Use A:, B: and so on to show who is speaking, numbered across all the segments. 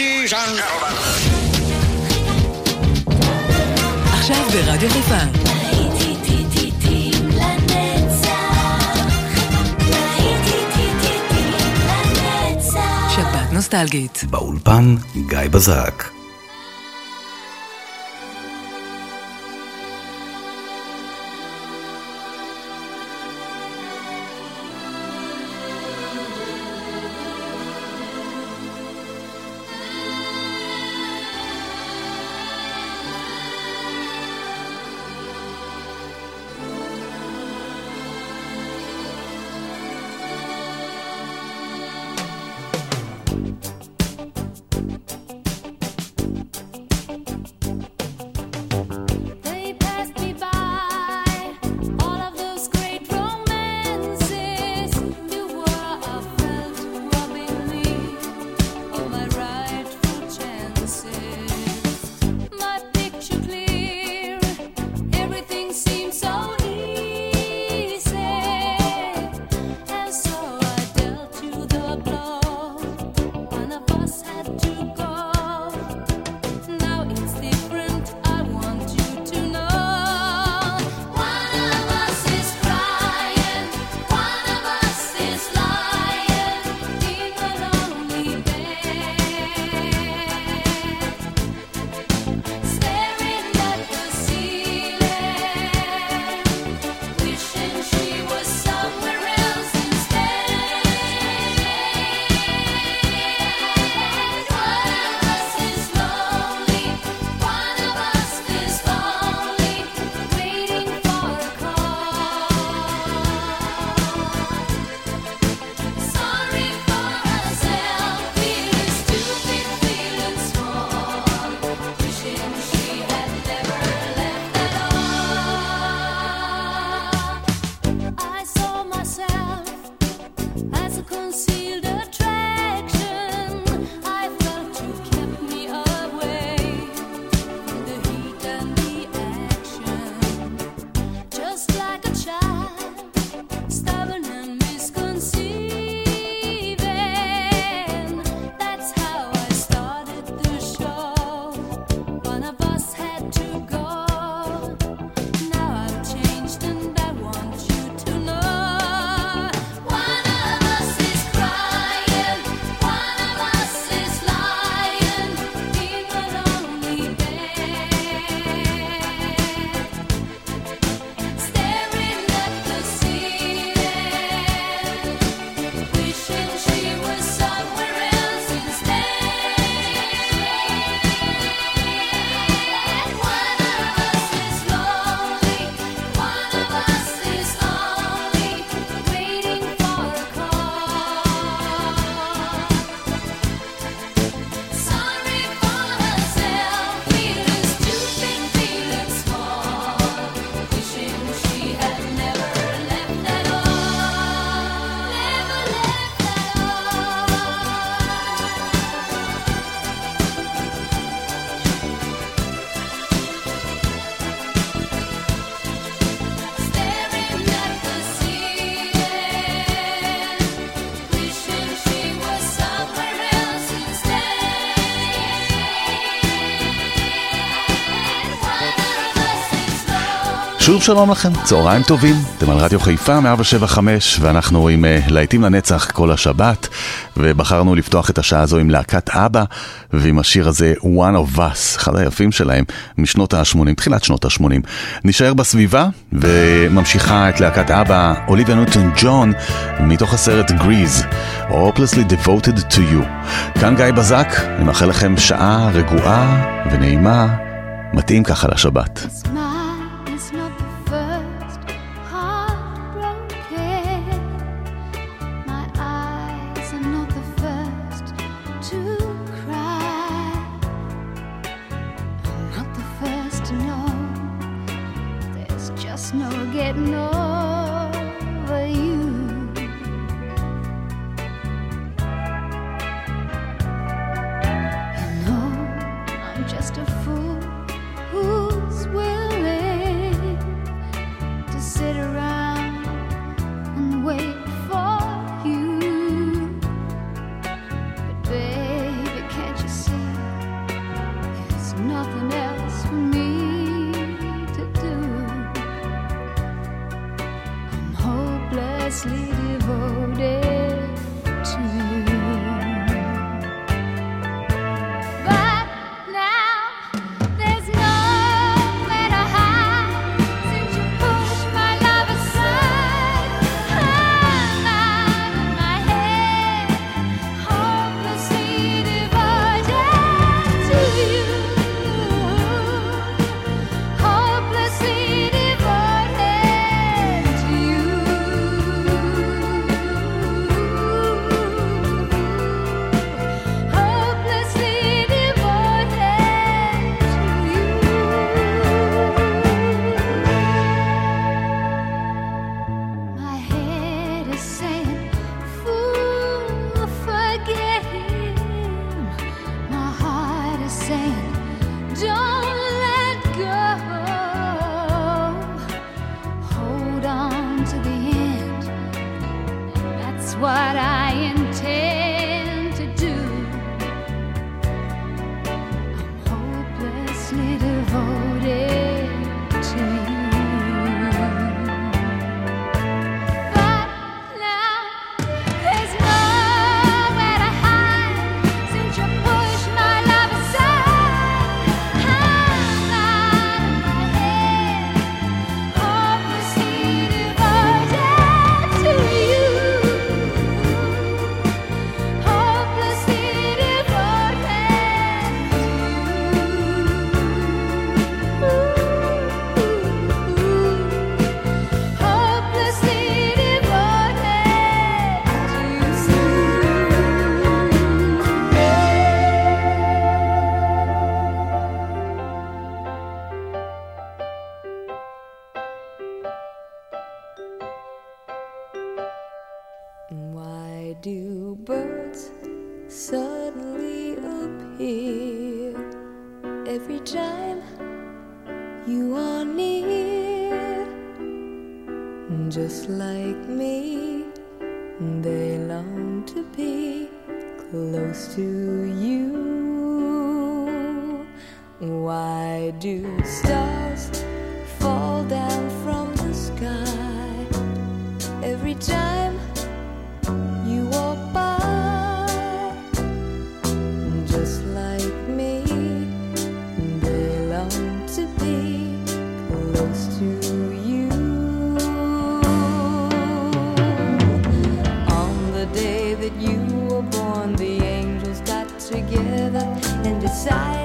A: ladies and gentlemen.
B: נוסטלגית.
C: באולפן גיא בזק. שוב שלום לכם, צהריים טובים, אתם על רדיו חיפה 175 ואנחנו עם uh, להיטים לנצח כל השבת ובחרנו לפתוח את השעה הזו עם להקת אבא ועם השיר הזה One of Us, אחד היפים שלהם משנות ה-80, תחילת שנות ה-80. נשאר בסביבה וממשיכה את להקת אבא אוליביה נוטון ג'ון מתוך הסרט גריז, Hopelessly Devoted to You. כאן גיא בזק, אני מאחל לכם שעה רגועה ונעימה, מתאים ככה לשבת.
D: It's Smile. just
C: like me, they long to be close to you. Why do stars fall down from the sky every time? side.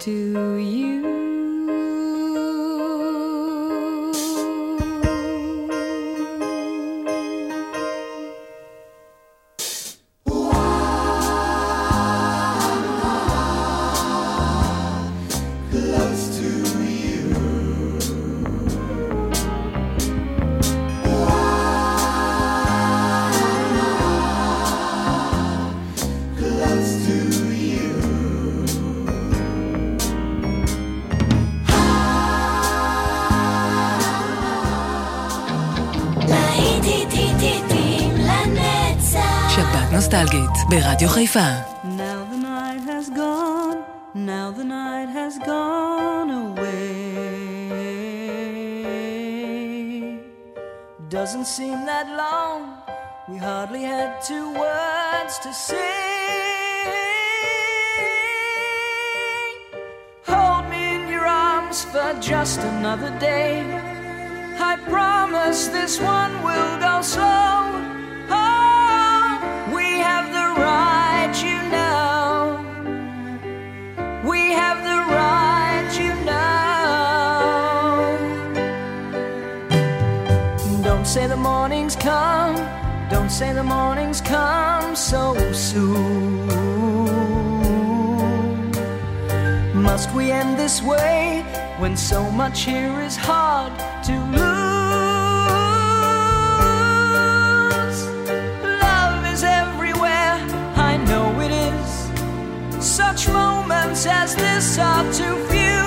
C: to you.
E: ברדיו חיפה.
C: Now the night has gone, now the night has gone away. Doesn't seem that long, we hardly had two words to say. Hold me in your arms for just another day. I promise this one will go slow. say the mornings come so soon. Must we end this way when so much here is hard to lose? Love is everywhere, I know it is. Such moments as this are too few.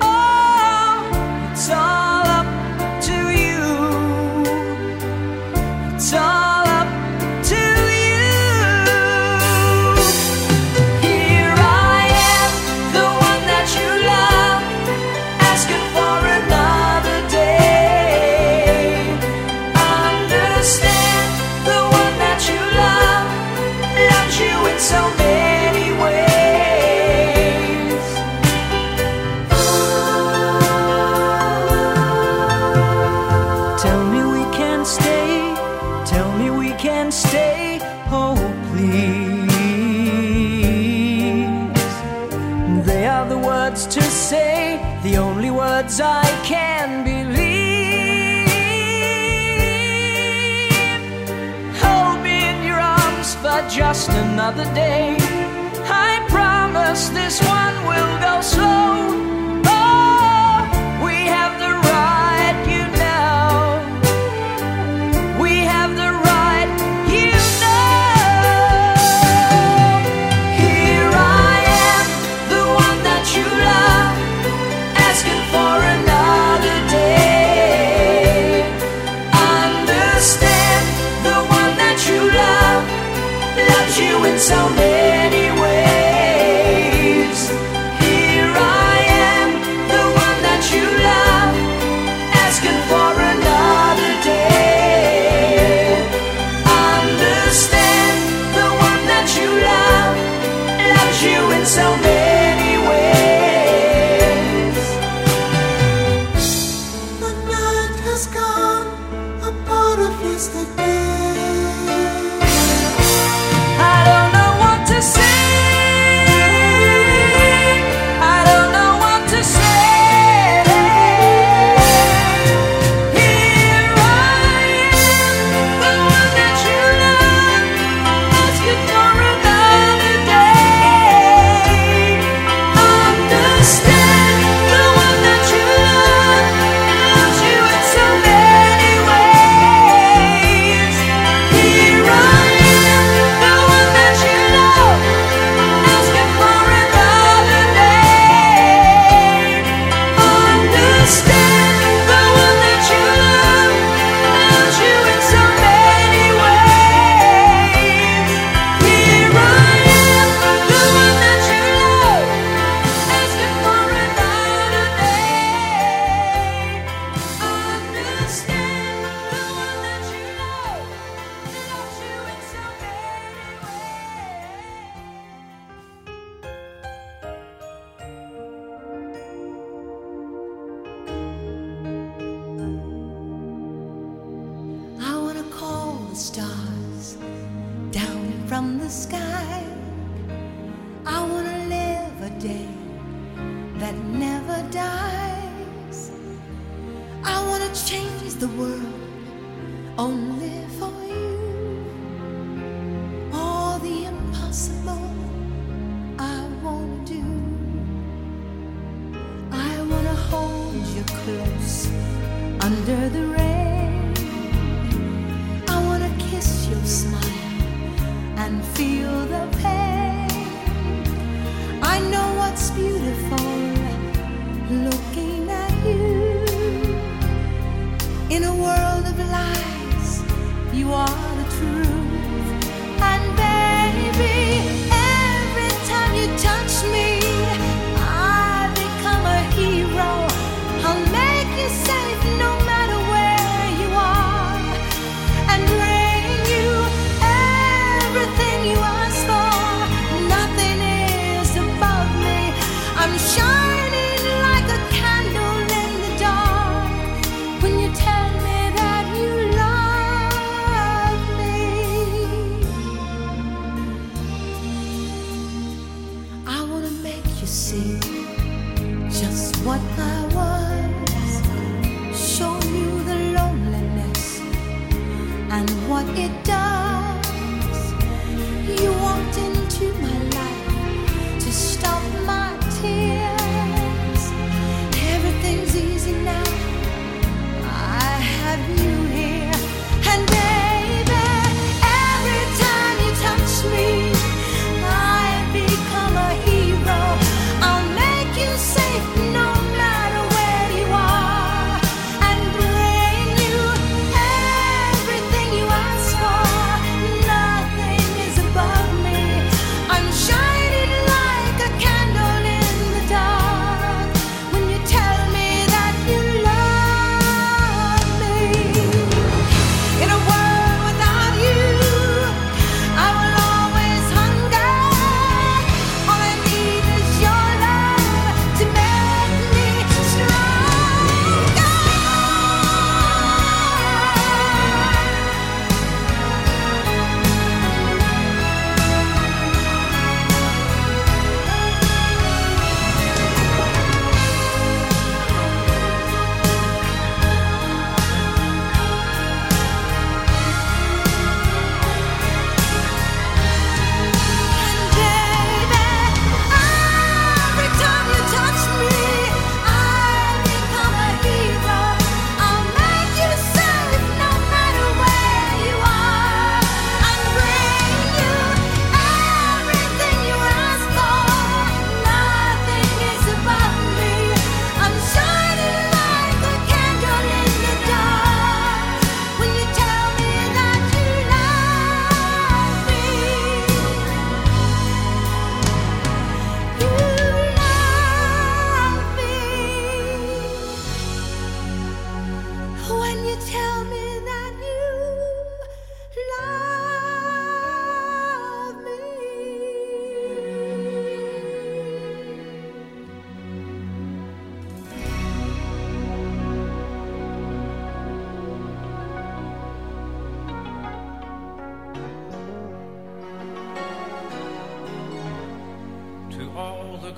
C: Oh, it's all. another day. I promise this. the
F: stars down from the sky. I want to live a day that never dies. I want to change the world only for you. All the impossible I want to do. I want to hold you close under the rain.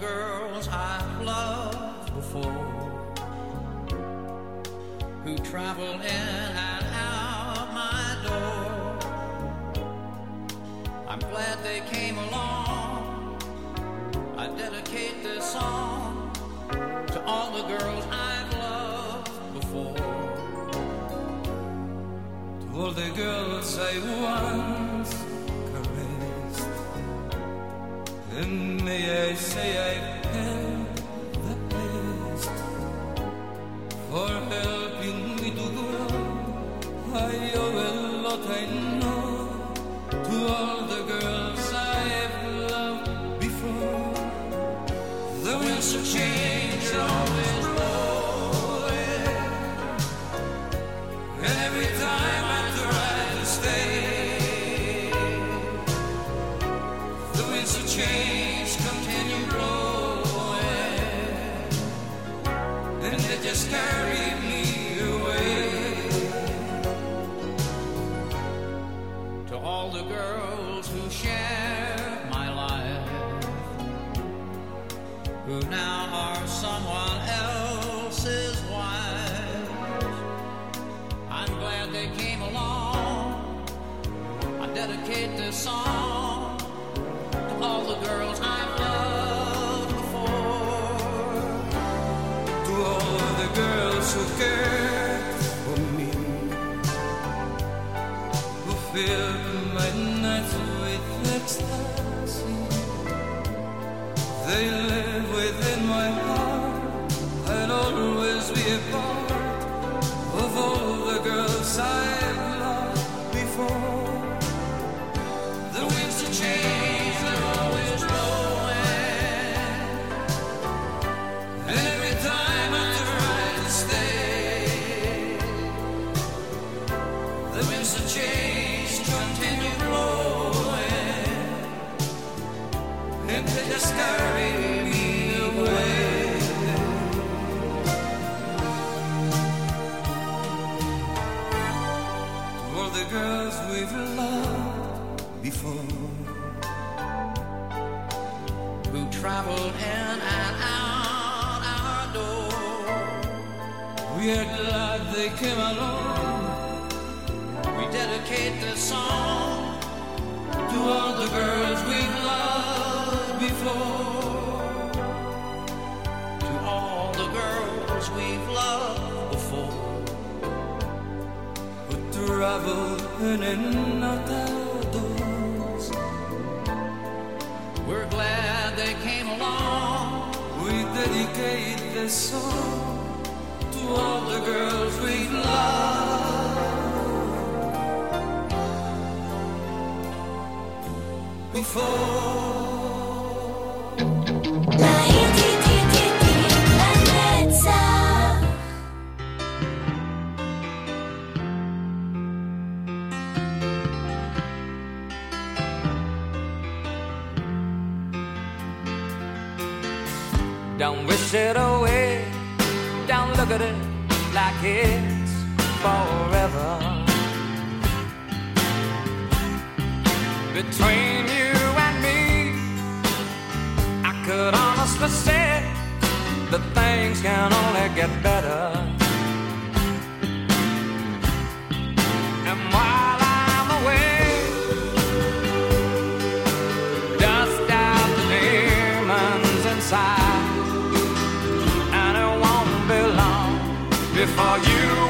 G: girls I've loved before who traveled in and out my door. I'm glad they came along. I dedicate this song to all the girls I've loved before. To all the girls I want. Yeşeyek filled my nights with ecstasy. They live within my heart. I'll always be a part. Came along.
H: We dedicate this song to all the girls we've loved before. To all the girls we've loved before.
G: Who travel in and out our doors.
H: We're glad they came along.
G: We dedicate this song
I: Don't wish it away. Don't look at it like it's forever. Between you and me, I could honestly say that things can only get better. Before you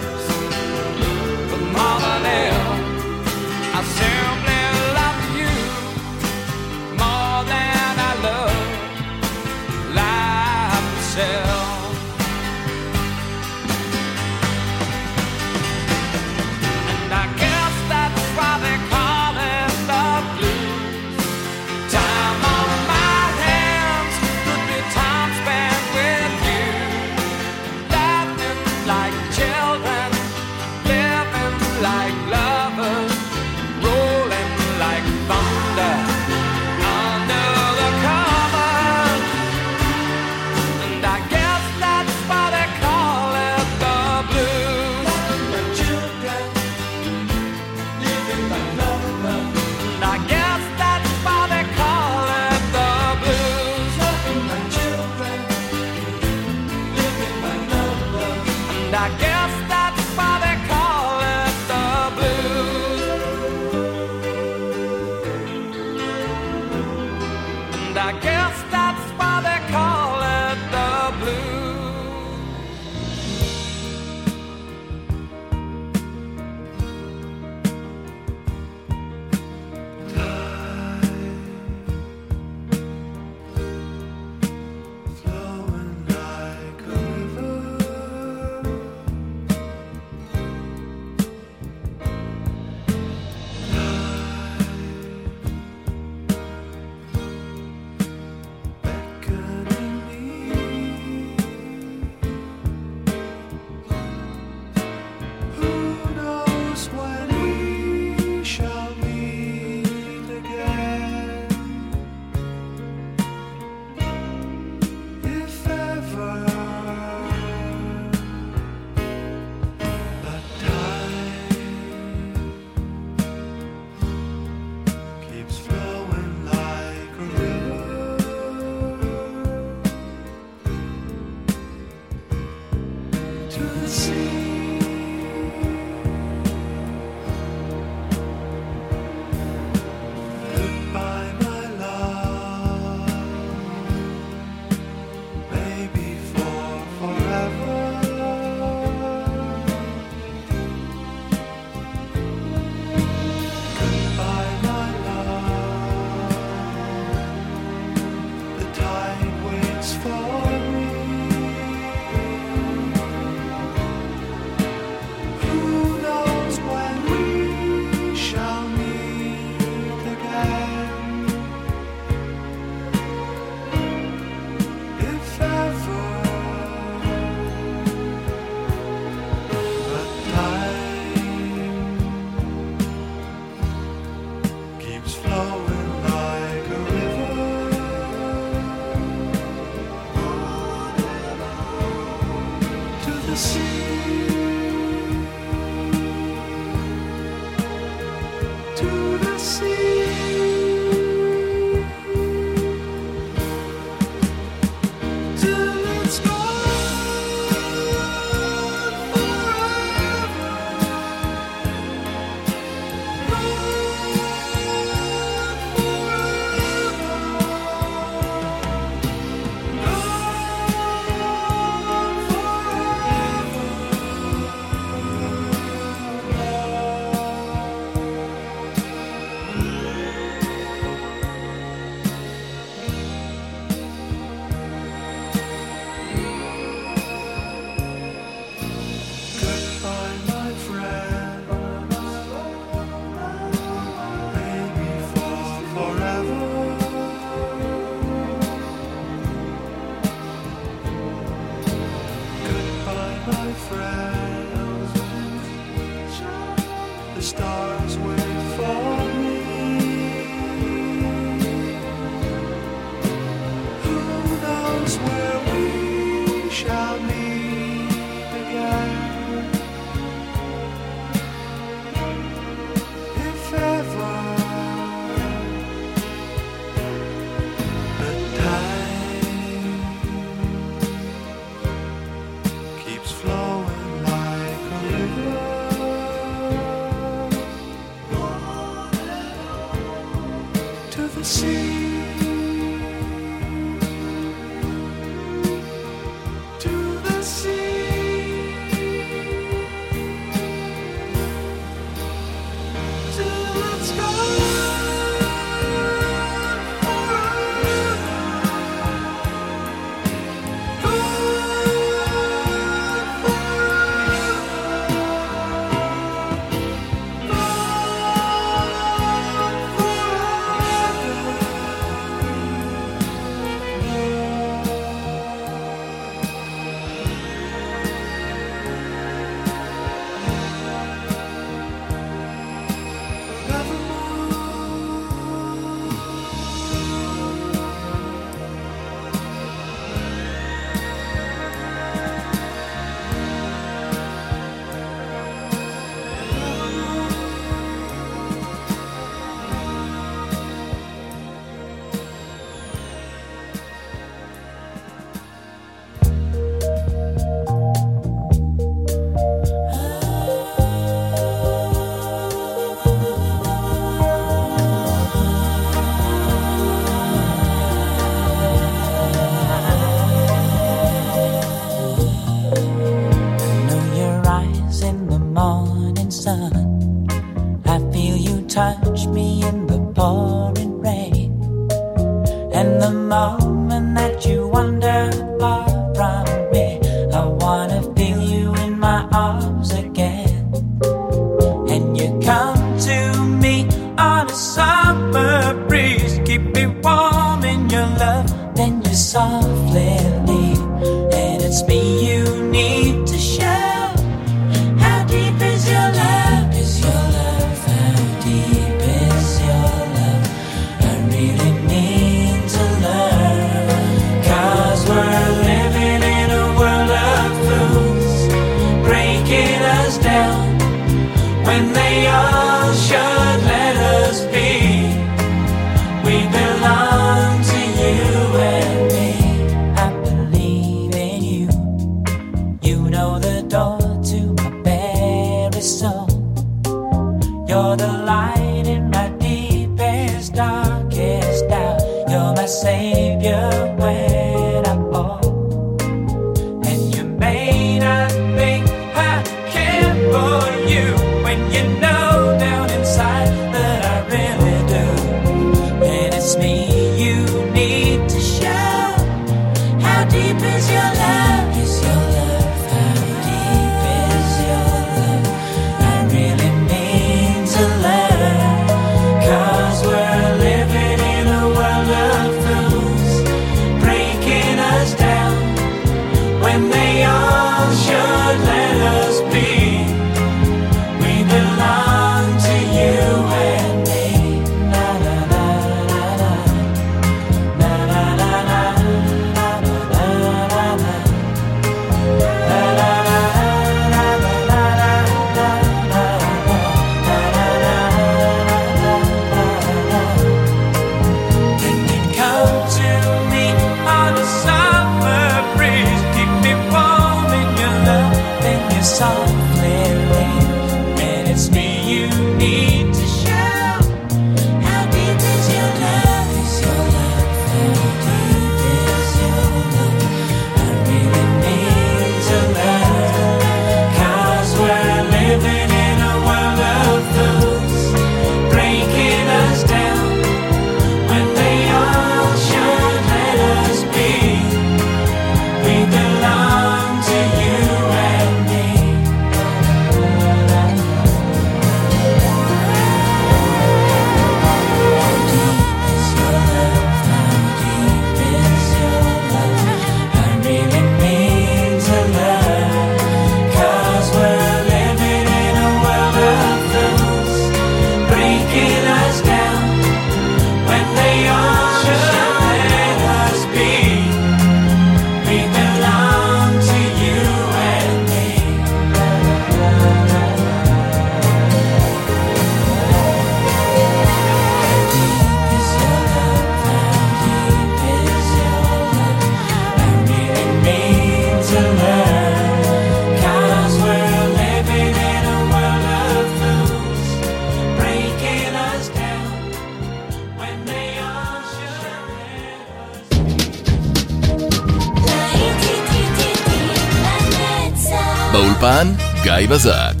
G: גיא בזק.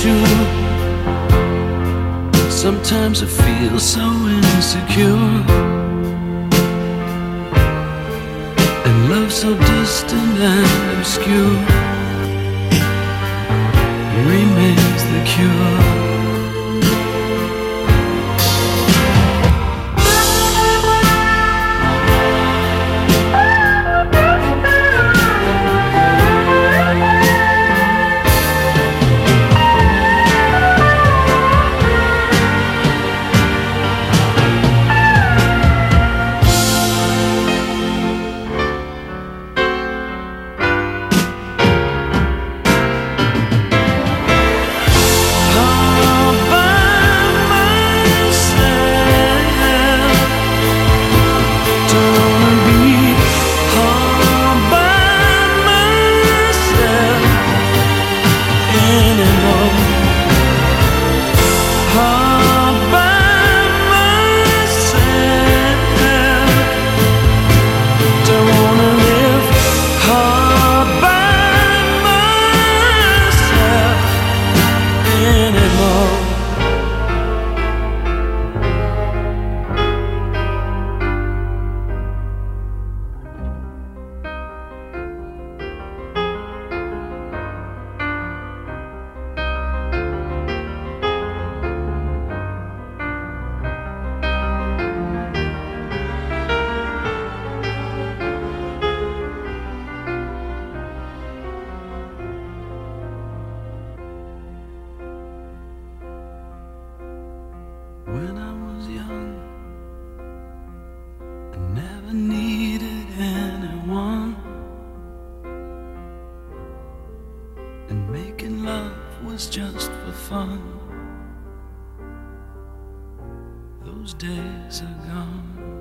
G: sure. Sometimes I feel so insecure. And love so distant and obscure remains the cure. I need it and I want And making love was just for fun. Those days are gone.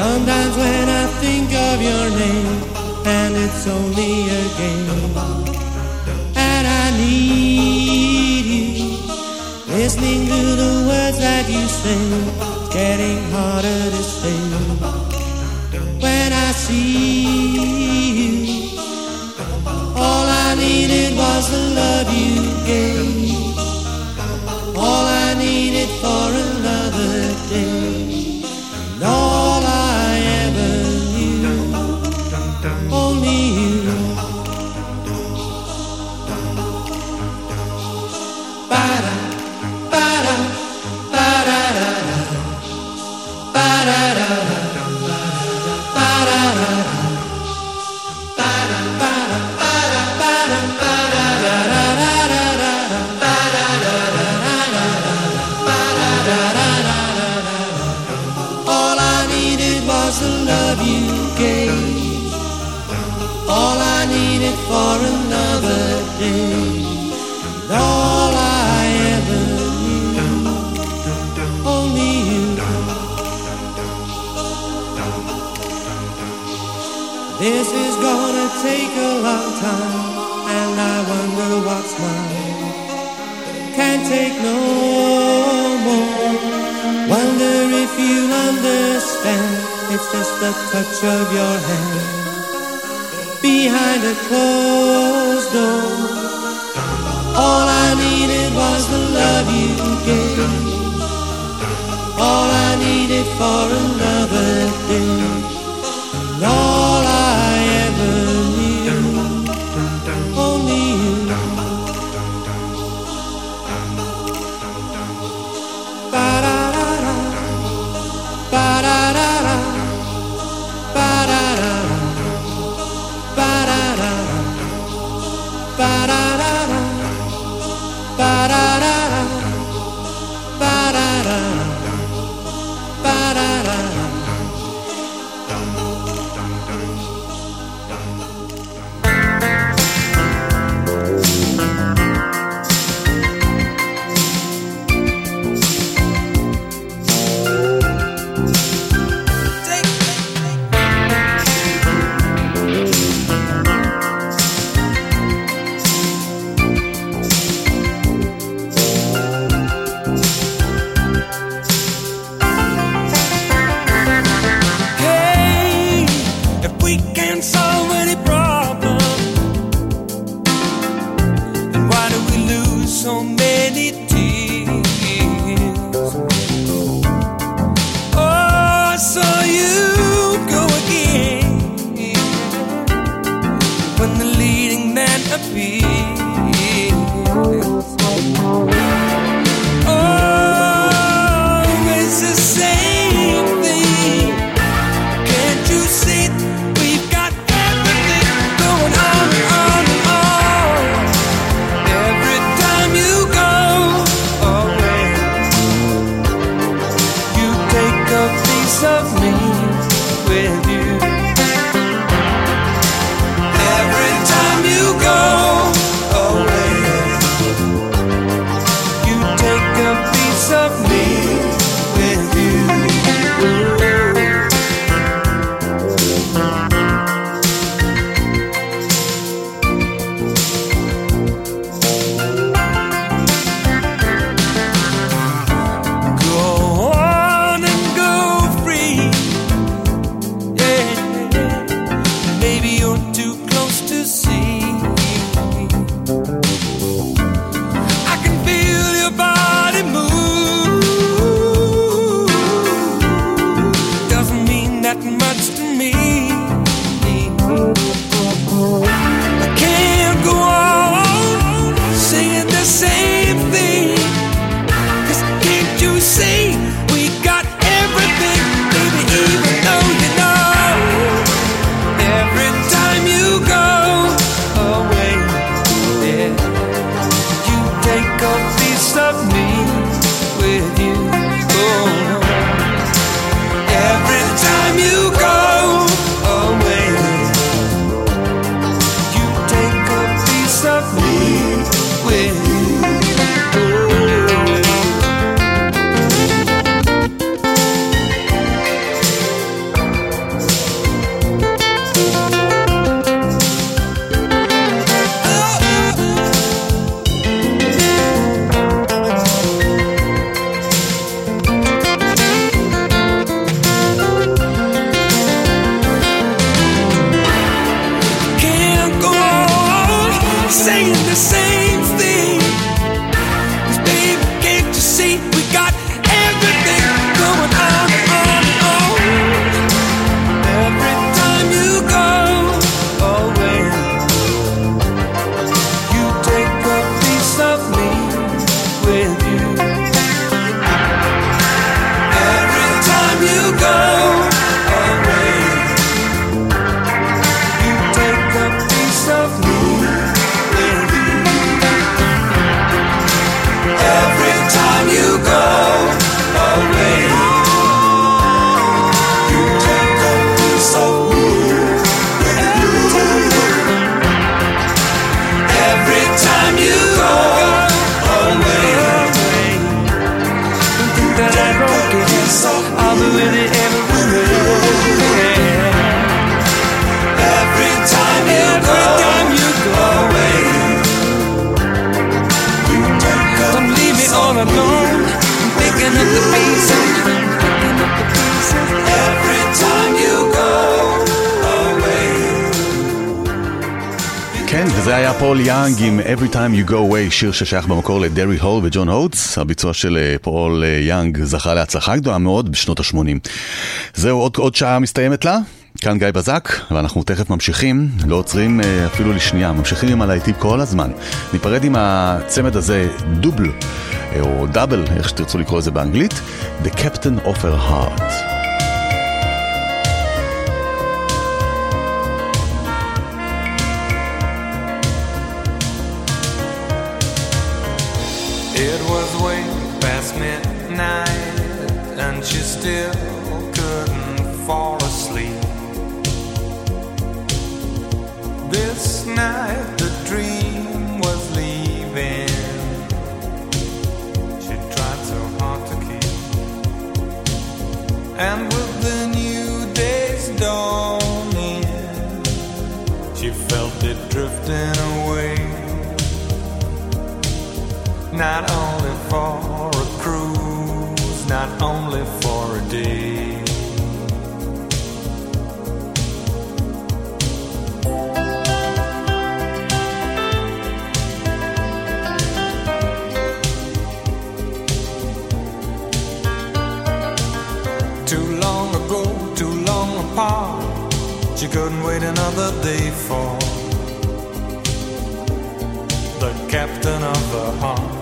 J: Sometimes when I think of your name, and it's only a game, and I need you, listening to the words that you sing, it's getting harder to stay. When I see you. All I needed was the love you gave. And all I ever knew, only you. This is gonna take a long time, and I wonder what's mine. Can't take no more. Wonder if you understand. It's just the touch of your hand behind a closed door. All I needed was the love you gave. All I needed for another day.
K: Every Time You Go Away,
D: שיר ששייך במקור לדרי הול וג'ון הוטס. הביצוע של אה, פול אה, יאנג זכה להצלחה גדולה מאוד בשנות ה-80. זהו, עוד, עוד שעה מסתיימת לה. כאן גיא בזק, ואנחנו תכף ממשיכים, לא עוצרים אה, אפילו לשנייה, ממשיכים עם הלהיטים כל הזמן. ניפרד עם הצמד הזה, דובל, או דאבל, איך שתרצו לקרוא לזה באנגלית, The Captain of Her Heart.
L: still couldn't fall asleep. This night the dream was leaving. She tried so hard to keep. And with the new day's dawning, she felt it drifting away. Not only for a cruise, not only too long ago, too long apart, she couldn't wait another day for the captain of the heart.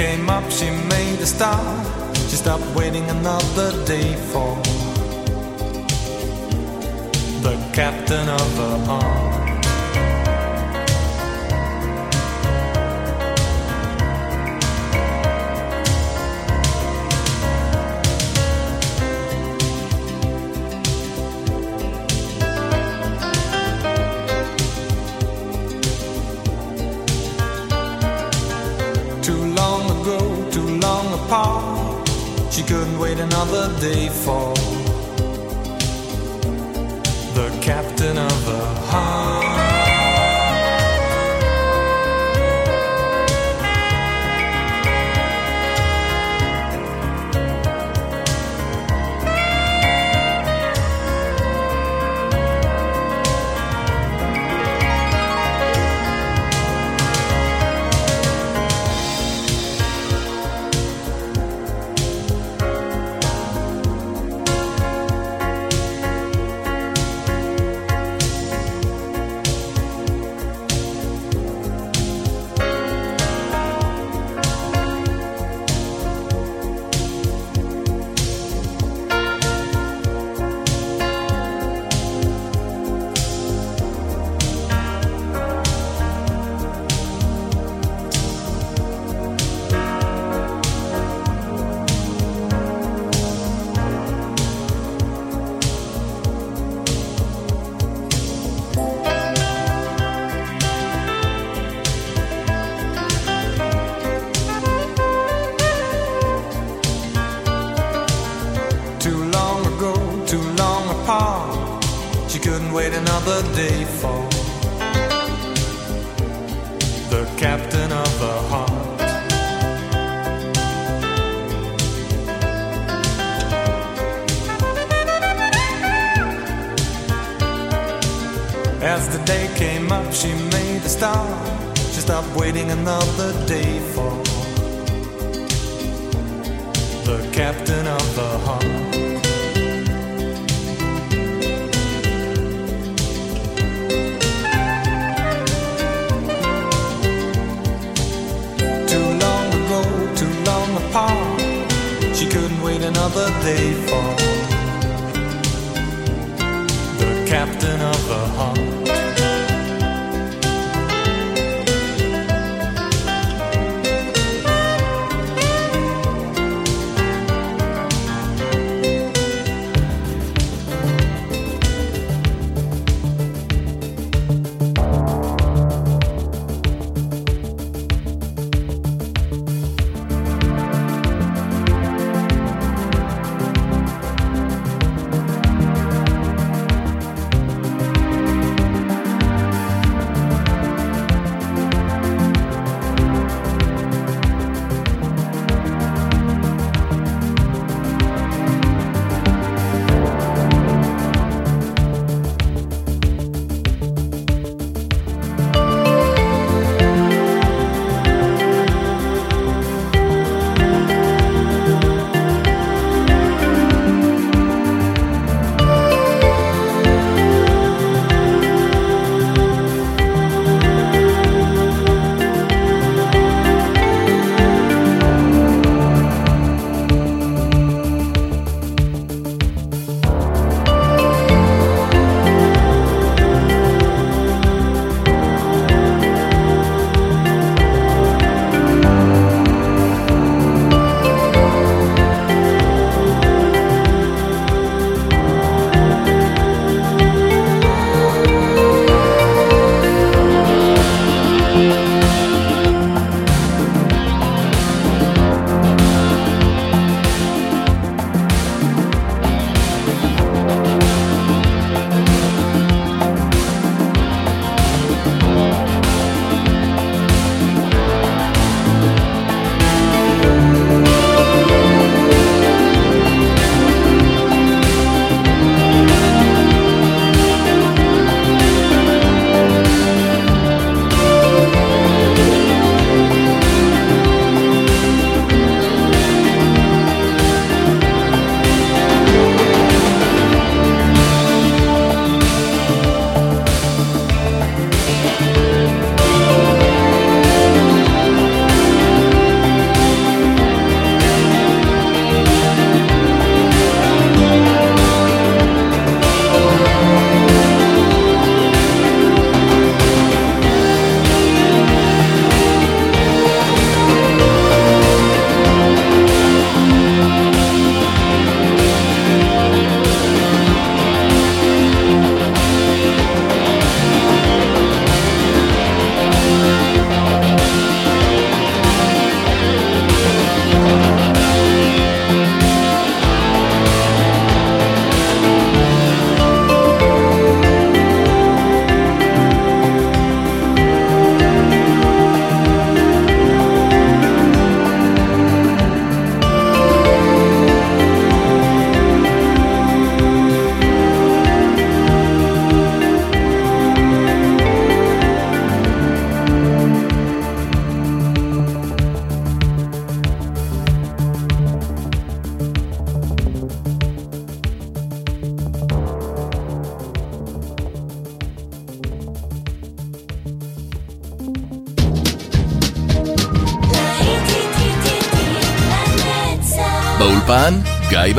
L: came up, she made a stop. She stopped waiting another day for the captain of her heart. another day
E: falls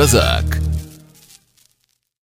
E: Bazar.